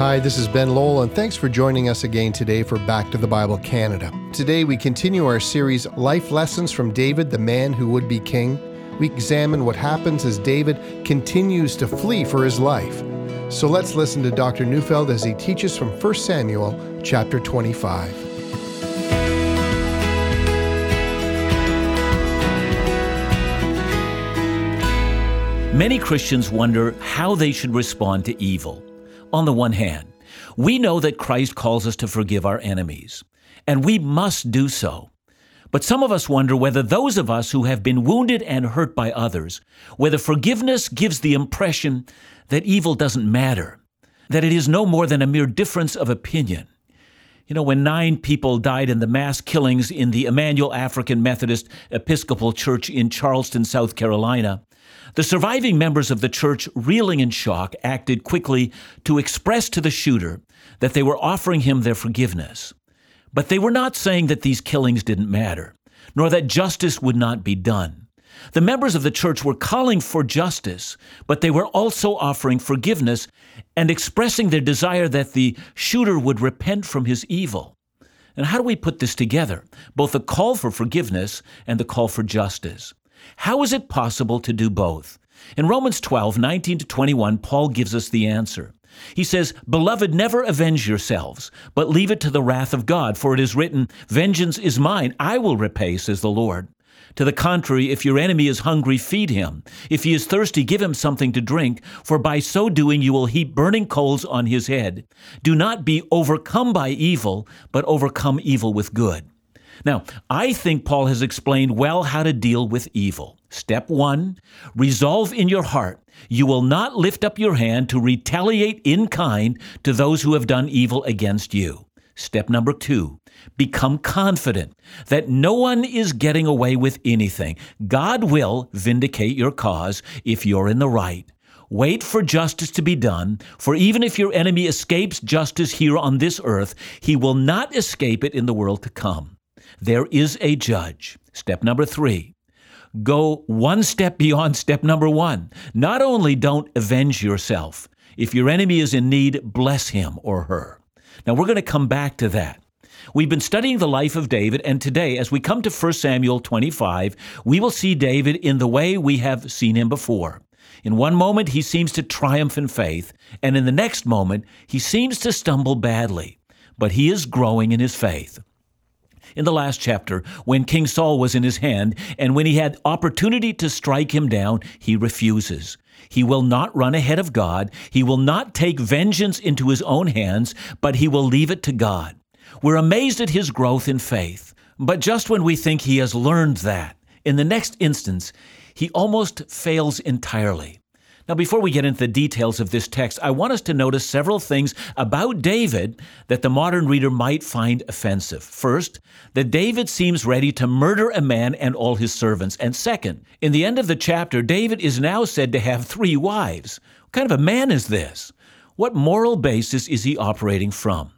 Hi, this is Ben Lowell, and thanks for joining us again today for Back to the Bible Canada. Today we continue our series Life Lessons from David, the Man Who Would Be King. We examine what happens as David continues to flee for his life. So let's listen to Dr. Neufeld as he teaches from 1 Samuel chapter 25. Many Christians wonder how they should respond to evil. On the one hand, we know that Christ calls us to forgive our enemies, and we must do so. But some of us wonder whether those of us who have been wounded and hurt by others, whether forgiveness gives the impression that evil doesn't matter, that it is no more than a mere difference of opinion. You know, when nine people died in the mass killings in the Emanuel African Methodist Episcopal Church in Charleston, South Carolina, the surviving members of the church, reeling in shock, acted quickly to express to the shooter that they were offering him their forgiveness. But they were not saying that these killings didn't matter, nor that justice would not be done. The members of the church were calling for justice, but they were also offering forgiveness and expressing their desire that the shooter would repent from his evil. And how do we put this together? Both the call for forgiveness and the call for justice. How is it possible to do both? In Romans 12, 19 to 21, Paul gives us the answer. He says, Beloved, never avenge yourselves, but leave it to the wrath of God, for it is written, Vengeance is mine, I will repay, says the Lord. To the contrary, if your enemy is hungry, feed him. If he is thirsty, give him something to drink, for by so doing you will heap burning coals on his head. Do not be overcome by evil, but overcome evil with good. Now, I think Paul has explained well how to deal with evil. Step one, resolve in your heart you will not lift up your hand to retaliate in kind to those who have done evil against you. Step number two, become confident that no one is getting away with anything. God will vindicate your cause if you're in the right. Wait for justice to be done, for even if your enemy escapes justice here on this earth, he will not escape it in the world to come. There is a judge. Step number three go one step beyond step number one. Not only don't avenge yourself, if your enemy is in need, bless him or her. Now, we're going to come back to that. We've been studying the life of David, and today, as we come to 1 Samuel 25, we will see David in the way we have seen him before. In one moment, he seems to triumph in faith, and in the next moment, he seems to stumble badly. But he is growing in his faith in the last chapter when King Saul was in his hand, and when he had opportunity to strike him down, he refuses. He will not run ahead of God. He will not take vengeance into his own hands, but he will leave it to God. We're amazed at his growth in faith. But just when we think he has learned that, in the next instance, he almost fails entirely. Now, before we get into the details of this text, I want us to notice several things about David that the modern reader might find offensive. First, that David seems ready to murder a man and all his servants. And second, in the end of the chapter, David is now said to have three wives. What kind of a man is this? What moral basis is he operating from?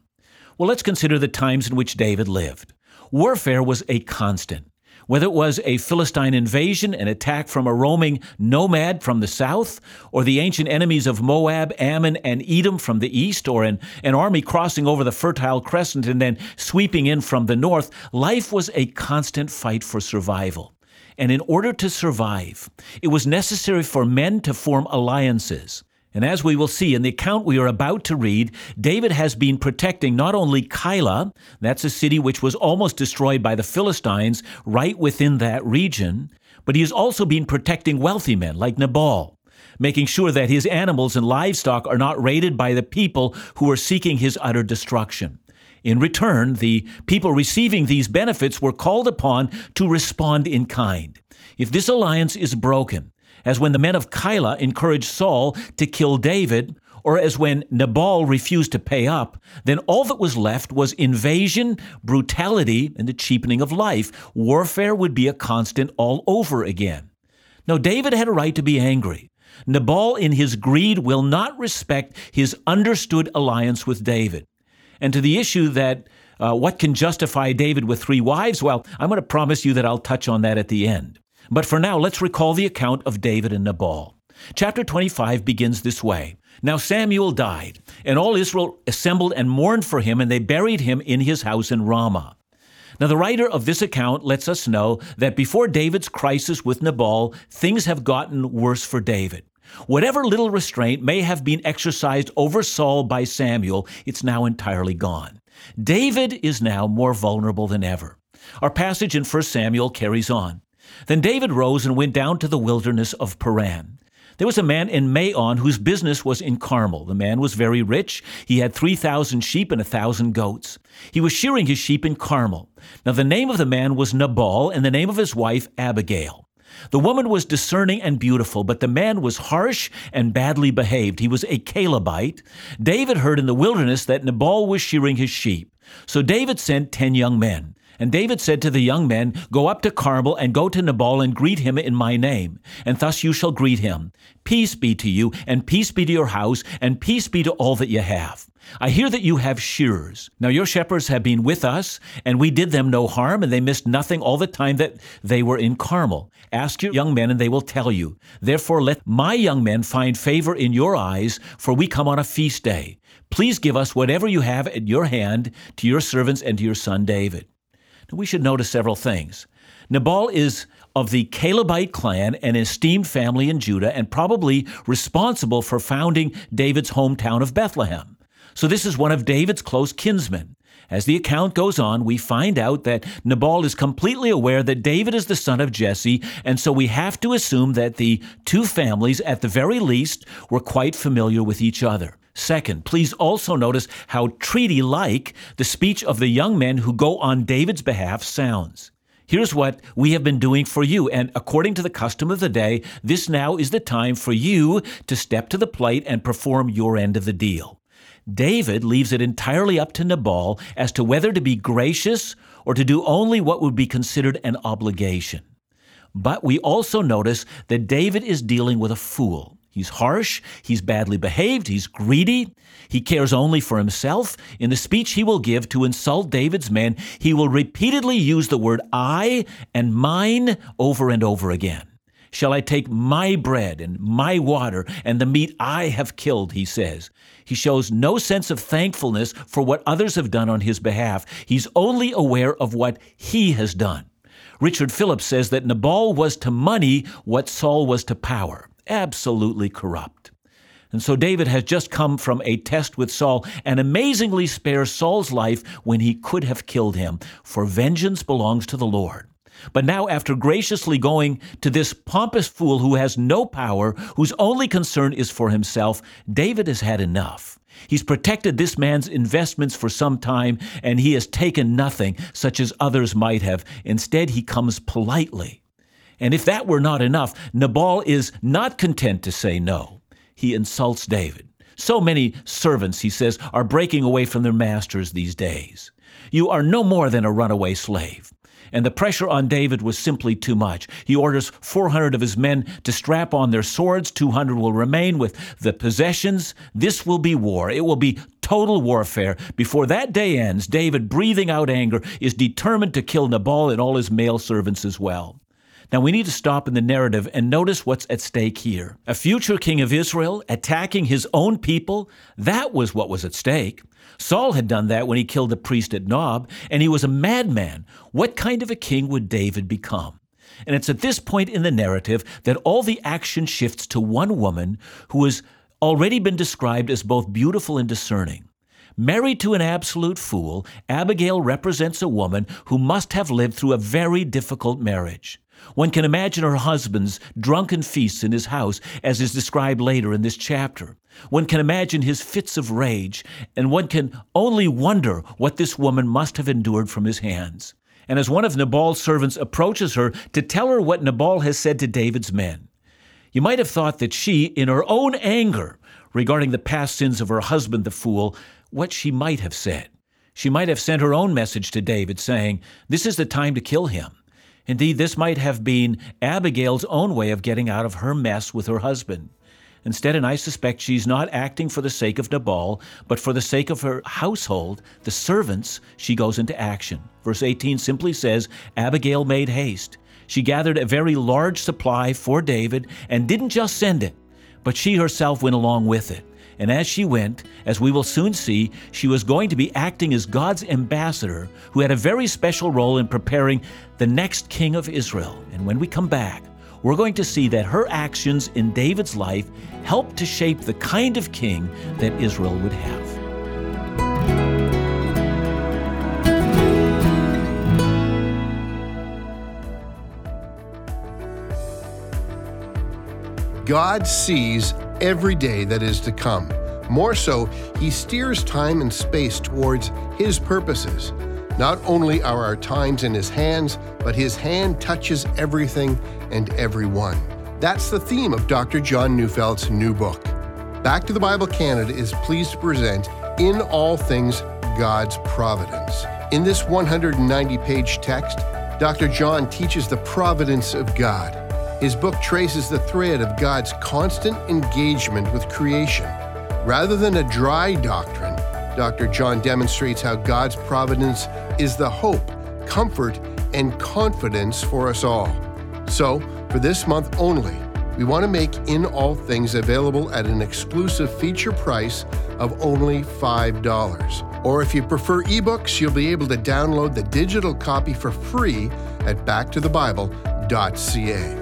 Well, let's consider the times in which David lived. Warfare was a constant. Whether it was a Philistine invasion, an attack from a roaming nomad from the south, or the ancient enemies of Moab, Ammon, and Edom from the east, or an, an army crossing over the Fertile Crescent and then sweeping in from the north, life was a constant fight for survival. And in order to survive, it was necessary for men to form alliances. And as we will see in the account we are about to read, David has been protecting not only Keilah, that's a city which was almost destroyed by the Philistines right within that region, but he has also been protecting wealthy men like Nabal, making sure that his animals and livestock are not raided by the people who are seeking his utter destruction. In return, the people receiving these benefits were called upon to respond in kind. If this alliance is broken, as when the men of Keilah encouraged Saul to kill David, or as when Nabal refused to pay up, then all that was left was invasion, brutality, and the cheapening of life. Warfare would be a constant all over again. Now, David had a right to be angry. Nabal, in his greed, will not respect his understood alliance with David. And to the issue that uh, what can justify David with three wives, well, I'm going to promise you that I'll touch on that at the end. But for now, let's recall the account of David and Nabal. Chapter 25 begins this way Now Samuel died, and all Israel assembled and mourned for him, and they buried him in his house in Ramah. Now, the writer of this account lets us know that before David's crisis with Nabal, things have gotten worse for David. Whatever little restraint may have been exercised over Saul by Samuel, it's now entirely gone. David is now more vulnerable than ever. Our passage in 1 Samuel carries on. Then David rose and went down to the wilderness of Paran. There was a man in Maon whose business was in Carmel. The man was very rich. He had 3,000 sheep and a 1,000 goats. He was shearing his sheep in Carmel. Now, the name of the man was Nabal, and the name of his wife, Abigail. The woman was discerning and beautiful, but the man was harsh and badly behaved. He was a Calebite. David heard in the wilderness that Nabal was shearing his sheep. So David sent ten young men. And David said to the young men, Go up to Carmel and go to Nabal and greet him in my name. And thus you shall greet him. Peace be to you, and peace be to your house, and peace be to all that you have. I hear that you have shearers. Now your shepherds have been with us, and we did them no harm, and they missed nothing all the time that they were in Carmel. Ask your young men, and they will tell you. Therefore, let my young men find favor in your eyes, for we come on a feast day. Please give us whatever you have at your hand to your servants and to your son David we should notice several things. Nabal is of the Calebite clan, an esteemed family in Judah, and probably responsible for founding David's hometown of Bethlehem. So this is one of David's close kinsmen. As the account goes on, we find out that Nabal is completely aware that David is the son of Jesse, and so we have to assume that the two families, at the very least, were quite familiar with each other. Second, please also notice how treaty like the speech of the young men who go on David's behalf sounds. Here's what we have been doing for you, and according to the custom of the day, this now is the time for you to step to the plate and perform your end of the deal. David leaves it entirely up to Nabal as to whether to be gracious or to do only what would be considered an obligation. But we also notice that David is dealing with a fool. He's harsh, he's badly behaved, he's greedy, he cares only for himself. In the speech he will give to insult David's men, he will repeatedly use the word I and mine over and over again. Shall I take my bread and my water and the meat I have killed, he says. He shows no sense of thankfulness for what others have done on his behalf. He's only aware of what he has done. Richard Phillips says that Nabal was to money what Saul was to power absolutely corrupt. And so David has just come from a test with Saul and amazingly spares Saul's life when he could have killed him, for vengeance belongs to the Lord. But now, after graciously going to this pompous fool who has no power, whose only concern is for himself, David has had enough. He's protected this man's investments for some time, and he has taken nothing, such as others might have. Instead, he comes politely and if that were not enough, Nabal is not content to say no. He insults David. So many servants, he says, are breaking away from their masters these days. You are no more than a runaway slave. And the pressure on David was simply too much. He orders 400 of his men to strap on their swords, 200 will remain with the possessions. This will be war. It will be total warfare. Before that day ends, David, breathing out anger, is determined to kill Nabal and all his male servants as well. Now we need to stop in the narrative and notice what's at stake here. A future king of Israel attacking his own people, that was what was at stake. Saul had done that when he killed the priest at Nob, and he was a madman. What kind of a king would David become? And it's at this point in the narrative that all the action shifts to one woman who has already been described as both beautiful and discerning. Married to an absolute fool, Abigail represents a woman who must have lived through a very difficult marriage. One can imagine her husband's drunken feasts in his house, as is described later in this chapter. One can imagine his fits of rage, and one can only wonder what this woman must have endured from his hands. And as one of Nabal's servants approaches her to tell her what Nabal has said to David's men, you might have thought that she, in her own anger regarding the past sins of her husband, the fool, what she might have said. She might have sent her own message to David saying, This is the time to kill him. Indeed, this might have been Abigail's own way of getting out of her mess with her husband. Instead, and I suspect she's not acting for the sake of Nabal, but for the sake of her household, the servants, she goes into action. Verse 18 simply says Abigail made haste. She gathered a very large supply for David and didn't just send it, but she herself went along with it. And as she went, as we will soon see, she was going to be acting as God's ambassador who had a very special role in preparing the next king of Israel. And when we come back, we're going to see that her actions in David's life helped to shape the kind of king that Israel would have. God sees every day that is to come. More so, He steers time and space towards His purposes. Not only are our times in His hands, but His hand touches everything and everyone. That's the theme of Dr. John Neufeld's new book. Back to the Bible Canada is pleased to present In All Things God's Providence. In this 190 page text, Dr. John teaches the providence of God his book traces the thread of God's constant engagement with creation. Rather than a dry doctrine, Dr. John demonstrates how God's providence is the hope, comfort, and confidence for us all. So, for this month only, we want to make In All Things available at an exclusive feature price of only $5. Or if you prefer ebooks, you'll be able to download the digital copy for free at backtothebible.ca.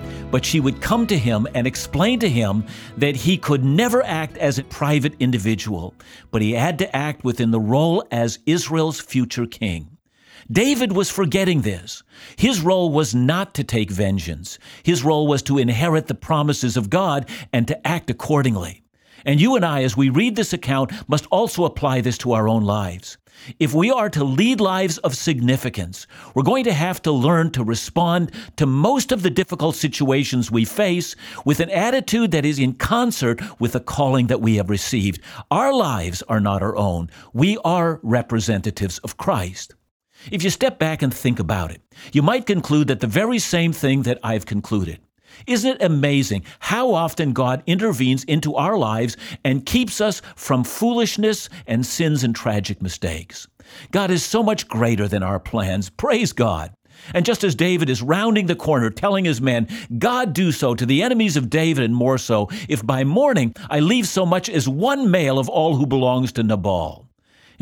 but she would come to him and explain to him that he could never act as a private individual, but he had to act within the role as Israel's future king. David was forgetting this. His role was not to take vengeance. His role was to inherit the promises of God and to act accordingly. And you and I, as we read this account, must also apply this to our own lives. If we are to lead lives of significance, we're going to have to learn to respond to most of the difficult situations we face with an attitude that is in concert with the calling that we have received. Our lives are not our own. We are representatives of Christ. If you step back and think about it, you might conclude that the very same thing that I've concluded. Isn't it amazing how often God intervenes into our lives and keeps us from foolishness and sins and tragic mistakes? God is so much greater than our plans. Praise God. And just as David is rounding the corner, telling his men, God do so to the enemies of David and more so, if by morning I leave so much as one male of all who belongs to Nabal.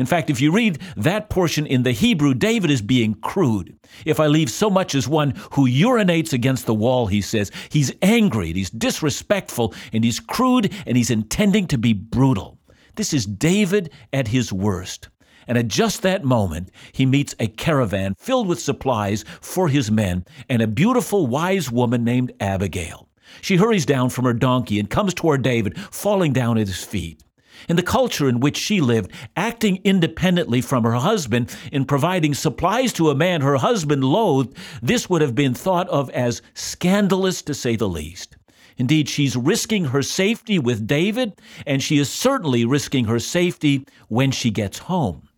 In fact, if you read that portion in the Hebrew, David is being crude. If I leave so much as one who urinates against the wall, he says, he's angry, and he's disrespectful, and he's crude, and he's intending to be brutal. This is David at his worst. And at just that moment, he meets a caravan filled with supplies for his men and a beautiful, wise woman named Abigail. She hurries down from her donkey and comes toward David, falling down at his feet. In the culture in which she lived, acting independently from her husband in providing supplies to a man her husband loathed, this would have been thought of as scandalous to say the least. Indeed, she's risking her safety with David, and she is certainly risking her safety when she gets home.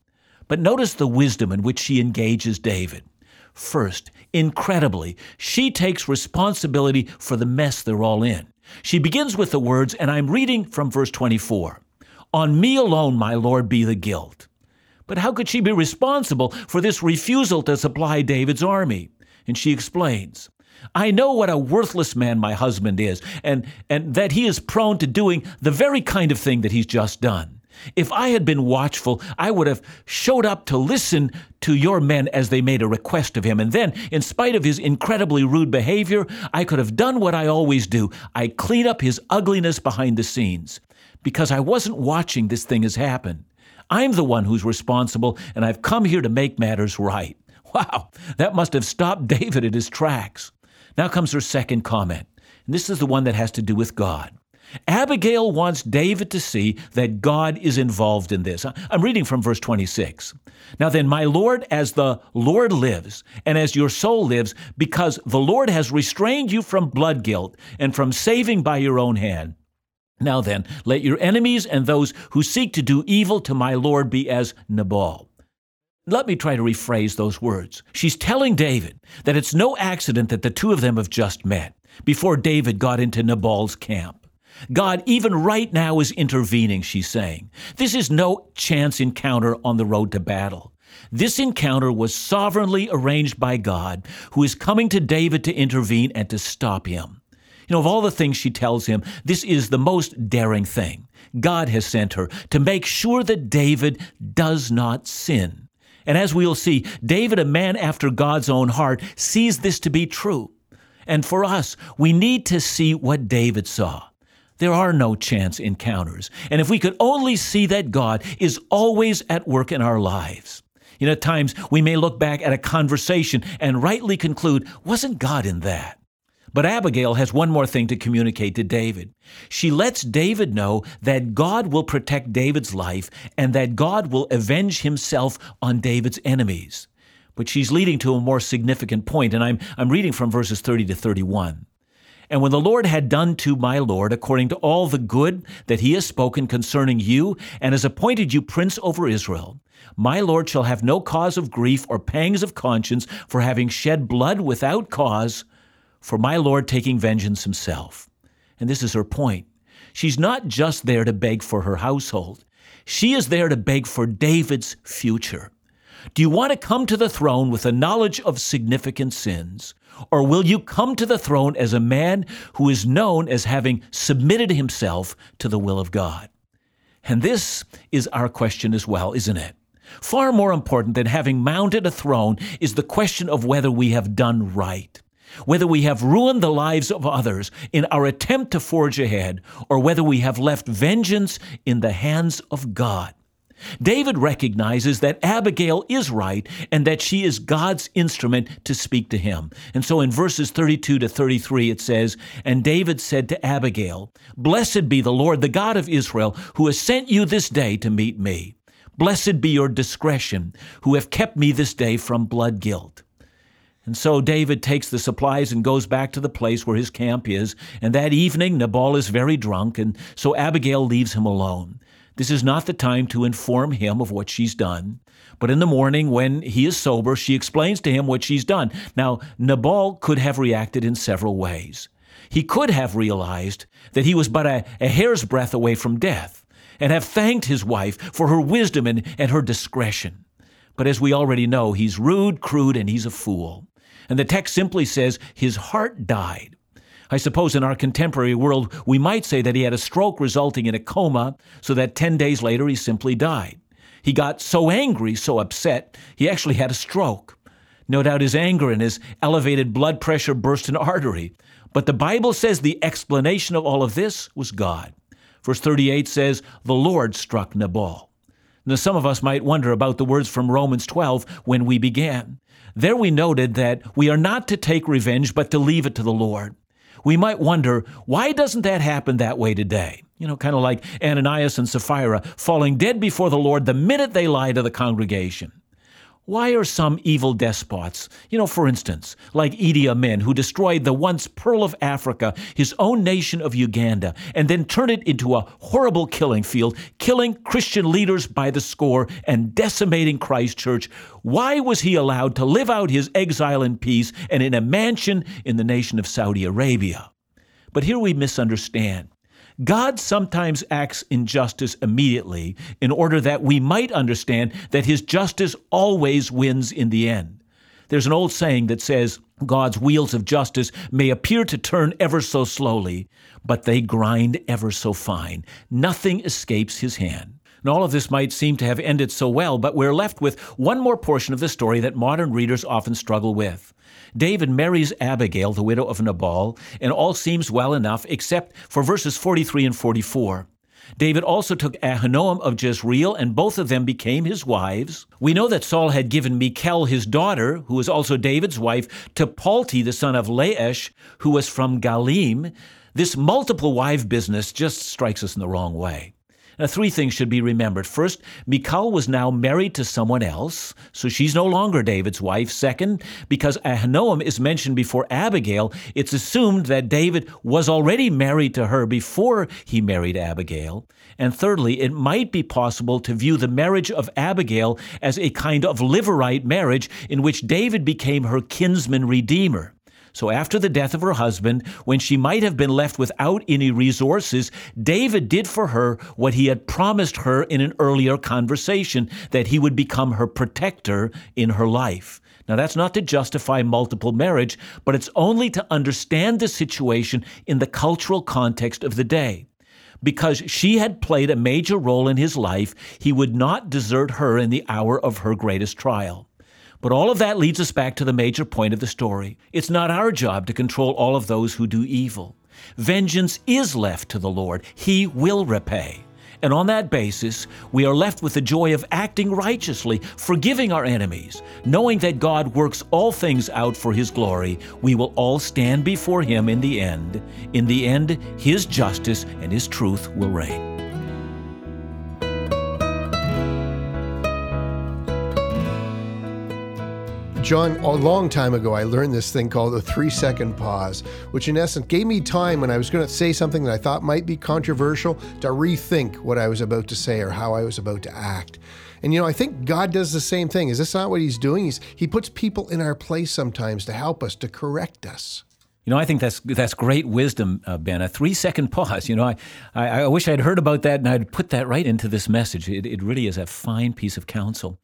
But notice the wisdom in which she engages David. First, incredibly, she takes responsibility for the mess they're all in. She begins with the words, and I'm reading from verse 24 on me alone, my Lord, be the guilt. But how could she be responsible for this refusal to supply David's army? And she explains, I know what a worthless man my husband is, and, and that he is prone to doing the very kind of thing that he's just done. If I had been watchful, I would have showed up to listen to your men as they made a request of him. And then, in spite of his incredibly rude behavior, I could have done what I always do I clean up his ugliness behind the scenes because I wasn't watching this thing as happen. I'm the one who's responsible, and I've come here to make matters right. Wow, that must have stopped David at his tracks. Now comes her second comment, and this is the one that has to do with God. Abigail wants David to see that God is involved in this. I'm reading from verse 26. Now then, my Lord, as the Lord lives, and as your soul lives, because the Lord has restrained you from blood guilt and from saving by your own hand, now then, let your enemies and those who seek to do evil to my Lord be as Nabal. Let me try to rephrase those words. She's telling David that it's no accident that the two of them have just met before David got into Nabal's camp. God, even right now, is intervening, she's saying. This is no chance encounter on the road to battle. This encounter was sovereignly arranged by God, who is coming to David to intervene and to stop him. You know, of all the things she tells him, this is the most daring thing. God has sent her to make sure that David does not sin. And as we'll see, David, a man after God's own heart, sees this to be true. And for us, we need to see what David saw. There are no chance encounters. And if we could only see that God is always at work in our lives. You know, at times we may look back at a conversation and rightly conclude, wasn't God in that? But Abigail has one more thing to communicate to David. She lets David know that God will protect David's life and that God will avenge himself on David's enemies. But she's leading to a more significant point, and I'm, I'm reading from verses 30 to 31. And when the Lord had done to my Lord according to all the good that he has spoken concerning you, and has appointed you prince over Israel, my Lord shall have no cause of grief or pangs of conscience for having shed blood without cause, for my Lord taking vengeance himself. And this is her point. She's not just there to beg for her household, she is there to beg for David's future. Do you want to come to the throne with a knowledge of significant sins? Or will you come to the throne as a man who is known as having submitted himself to the will of God? And this is our question as well, isn't it? Far more important than having mounted a throne is the question of whether we have done right whether we have ruined the lives of others in our attempt to forge ahead, or whether we have left vengeance in the hands of God. David recognizes that Abigail is right and that she is God's instrument to speak to him. And so in verses 32 to 33, it says, And David said to Abigail, Blessed be the Lord, the God of Israel, who has sent you this day to meet me. Blessed be your discretion, who have kept me this day from blood guilt. And so David takes the supplies and goes back to the place where his camp is. And that evening, Nabal is very drunk, and so Abigail leaves him alone. This is not the time to inform him of what she's done. But in the morning, when he is sober, she explains to him what she's done. Now, Nabal could have reacted in several ways. He could have realized that he was but a, a hair's breadth away from death and have thanked his wife for her wisdom and, and her discretion. But as we already know, he's rude, crude, and he's a fool. And the text simply says his heart died. I suppose in our contemporary world, we might say that he had a stroke resulting in a coma, so that 10 days later he simply died. He got so angry, so upset, he actually had a stroke. No doubt his anger and his elevated blood pressure burst an artery. But the Bible says the explanation of all of this was God. Verse 38 says, The Lord struck Nabal. Now, some of us might wonder about the words from Romans 12 when we began. There we noted that we are not to take revenge, but to leave it to the Lord. We might wonder, why doesn't that happen that way today? You know, kind of like Ananias and Sapphira falling dead before the Lord the minute they lie to the congregation. Why are some evil despots, you know, for instance, like Idi Amin, who destroyed the once pearl of Africa, his own nation of Uganda, and then turned it into a horrible killing field, killing Christian leaders by the score and decimating Christchurch? Why was he allowed to live out his exile in peace and in a mansion in the nation of Saudi Arabia? But here we misunderstand. God sometimes acts in justice immediately in order that we might understand that his justice always wins in the end. There's an old saying that says, God's wheels of justice may appear to turn ever so slowly, but they grind ever so fine. Nothing escapes his hand. And all of this might seem to have ended so well, but we're left with one more portion of the story that modern readers often struggle with. David marries Abigail, the widow of Nabal, and all seems well enough except for verses 43 and 44. David also took Ahinoam of Jezreel, and both of them became his wives. We know that Saul had given Michal, his daughter, who was also David's wife, to Palti, the son of Laish, who was from Galim. This multiple wife business just strikes us in the wrong way. Now, three things should be remembered. First, Michal was now married to someone else, so she's no longer David's wife. Second, because Ahinoam is mentioned before Abigail, it's assumed that David was already married to her before he married Abigail. And thirdly, it might be possible to view the marriage of Abigail as a kind of levirate marriage in which David became her kinsman redeemer. So after the death of her husband, when she might have been left without any resources, David did for her what he had promised her in an earlier conversation that he would become her protector in her life. Now, that's not to justify multiple marriage, but it's only to understand the situation in the cultural context of the day. Because she had played a major role in his life, he would not desert her in the hour of her greatest trial. But all of that leads us back to the major point of the story. It's not our job to control all of those who do evil. Vengeance is left to the Lord, He will repay. And on that basis, we are left with the joy of acting righteously, forgiving our enemies, knowing that God works all things out for His glory. We will all stand before Him in the end. In the end, His justice and His truth will reign. John, a long time ago, I learned this thing called a three second pause, which in essence gave me time when I was going to say something that I thought might be controversial to rethink what I was about to say or how I was about to act. And you know, I think God does the same thing. Is this not what He's doing? He's, he puts people in our place sometimes to help us, to correct us. You know, I think that's that's great wisdom, uh, Ben. A three second pause. You know, I, I, I wish I'd heard about that and I'd put that right into this message. It, it really is a fine piece of counsel.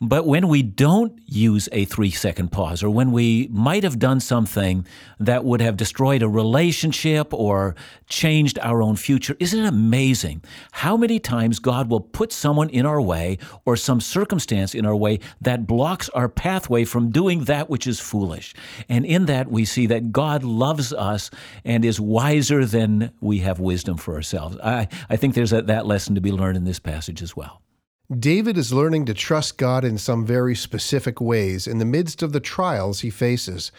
But when we don't use a three second pause, or when we might have done something that would have destroyed a relationship or changed our own future, isn't it amazing how many times God will put someone in our way or some circumstance in our way that blocks our pathway from doing that which is foolish? And in that, we see that God loves us and is wiser than we have wisdom for ourselves. I, I think there's a, that lesson to be learned in this passage as well. David is learning to trust God in some very specific ways in the midst of the trials he faces.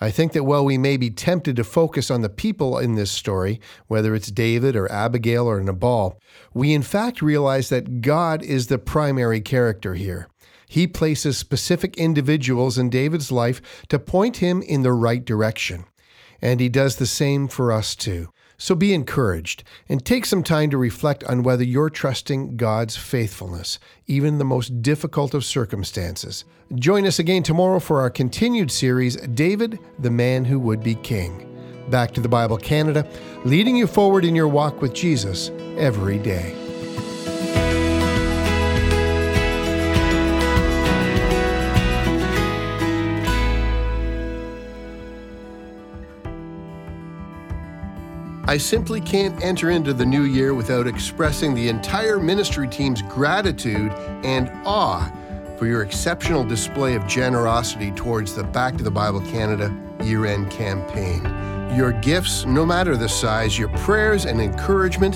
I think that while we may be tempted to focus on the people in this story, whether it's David or Abigail or Nabal, we in fact realize that God is the primary character here. He places specific individuals in David's life to point him in the right direction. And he does the same for us too. So be encouraged and take some time to reflect on whether you're trusting God's faithfulness, even in the most difficult of circumstances. Join us again tomorrow for our continued series, David, the Man Who Would Be King. Back to the Bible Canada, leading you forward in your walk with Jesus every day. I simply can't enter into the new year without expressing the entire ministry team's gratitude and awe for your exceptional display of generosity towards the Back to the Bible Canada year end campaign. Your gifts, no matter the size, your prayers and encouragement,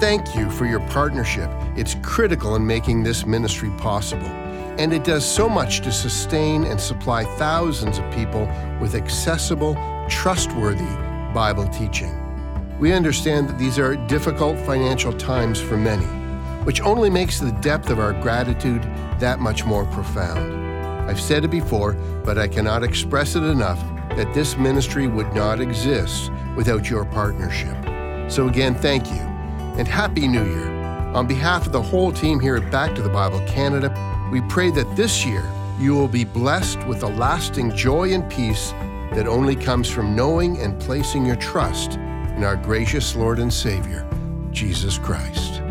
thank you for your partnership. It's critical in making this ministry possible. And it does so much to sustain and supply thousands of people with accessible, trustworthy Bible teaching. We understand that these are difficult financial times for many, which only makes the depth of our gratitude that much more profound. I've said it before, but I cannot express it enough that this ministry would not exist without your partnership. So, again, thank you and Happy New Year. On behalf of the whole team here at Back to the Bible Canada, we pray that this year you will be blessed with a lasting joy and peace that only comes from knowing and placing your trust in our gracious Lord and Savior, Jesus Christ.